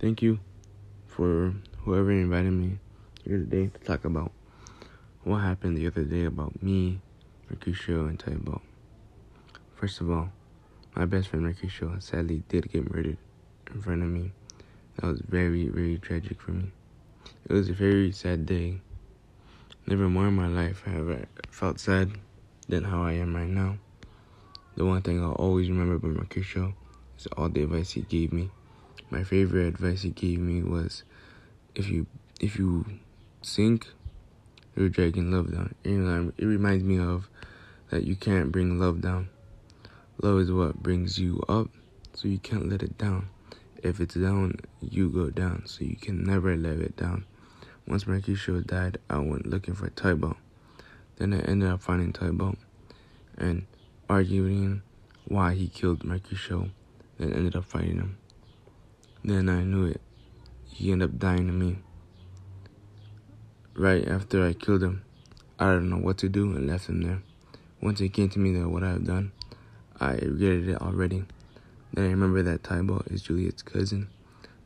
Thank you for whoever invited me here today to talk about what happened the other day about me, Mercutio, and Tybalt. First of all, my best friend Mercutio sadly did get murdered in front of me. That was very, very tragic for me. It was a very sad day. Never more in my life have I felt sad than how I am right now. The one thing I'll always remember about Mercutio is all the advice he gave me. My favorite advice he gave me was if you if you sink, you're dragging love down. It reminds me of that you can't bring love down. Love is what brings you up, so you can't let it down. If it's down, you go down, so you can never let it down. Once Mercutio died, I went looking for Tybalt. Then I ended up finding Tybalt and arguing why he killed Mercutio, then ended up fighting him. Then I knew it. He ended up dying to me. Right after I killed him, I didn't know what to do and left him there. Once it came to me that what I have done, I regretted it already. Then I remember that Tybalt is Juliet's cousin.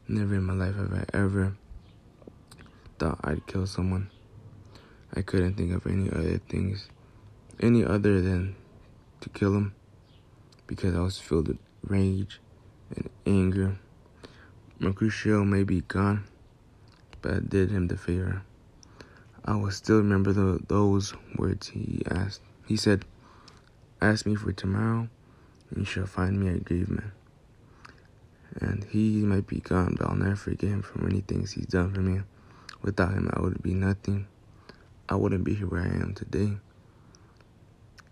Never in my life have I ever thought I'd kill someone. I couldn't think of any other things, any other than to kill him, because I was filled with rage and anger Mercutio may be gone, but I did him the favor. I will still remember the, those words he asked. He said, Ask me for tomorrow, and you shall find me a grave man. And he might be gone, but I'll never forget him for many things he's done for me. Without him, I would be nothing. I wouldn't be here where I am today.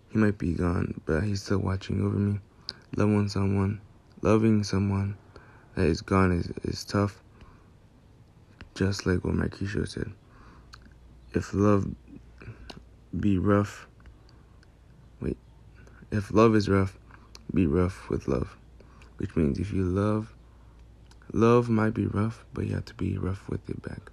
He might be gone, but he's still watching over me, loving someone, loving someone that is gone is, is tough. Just like what Mercutio said. If love be rough, wait, if love is rough, be rough with love. Which means if you love, love might be rough, but you have to be rough with it back.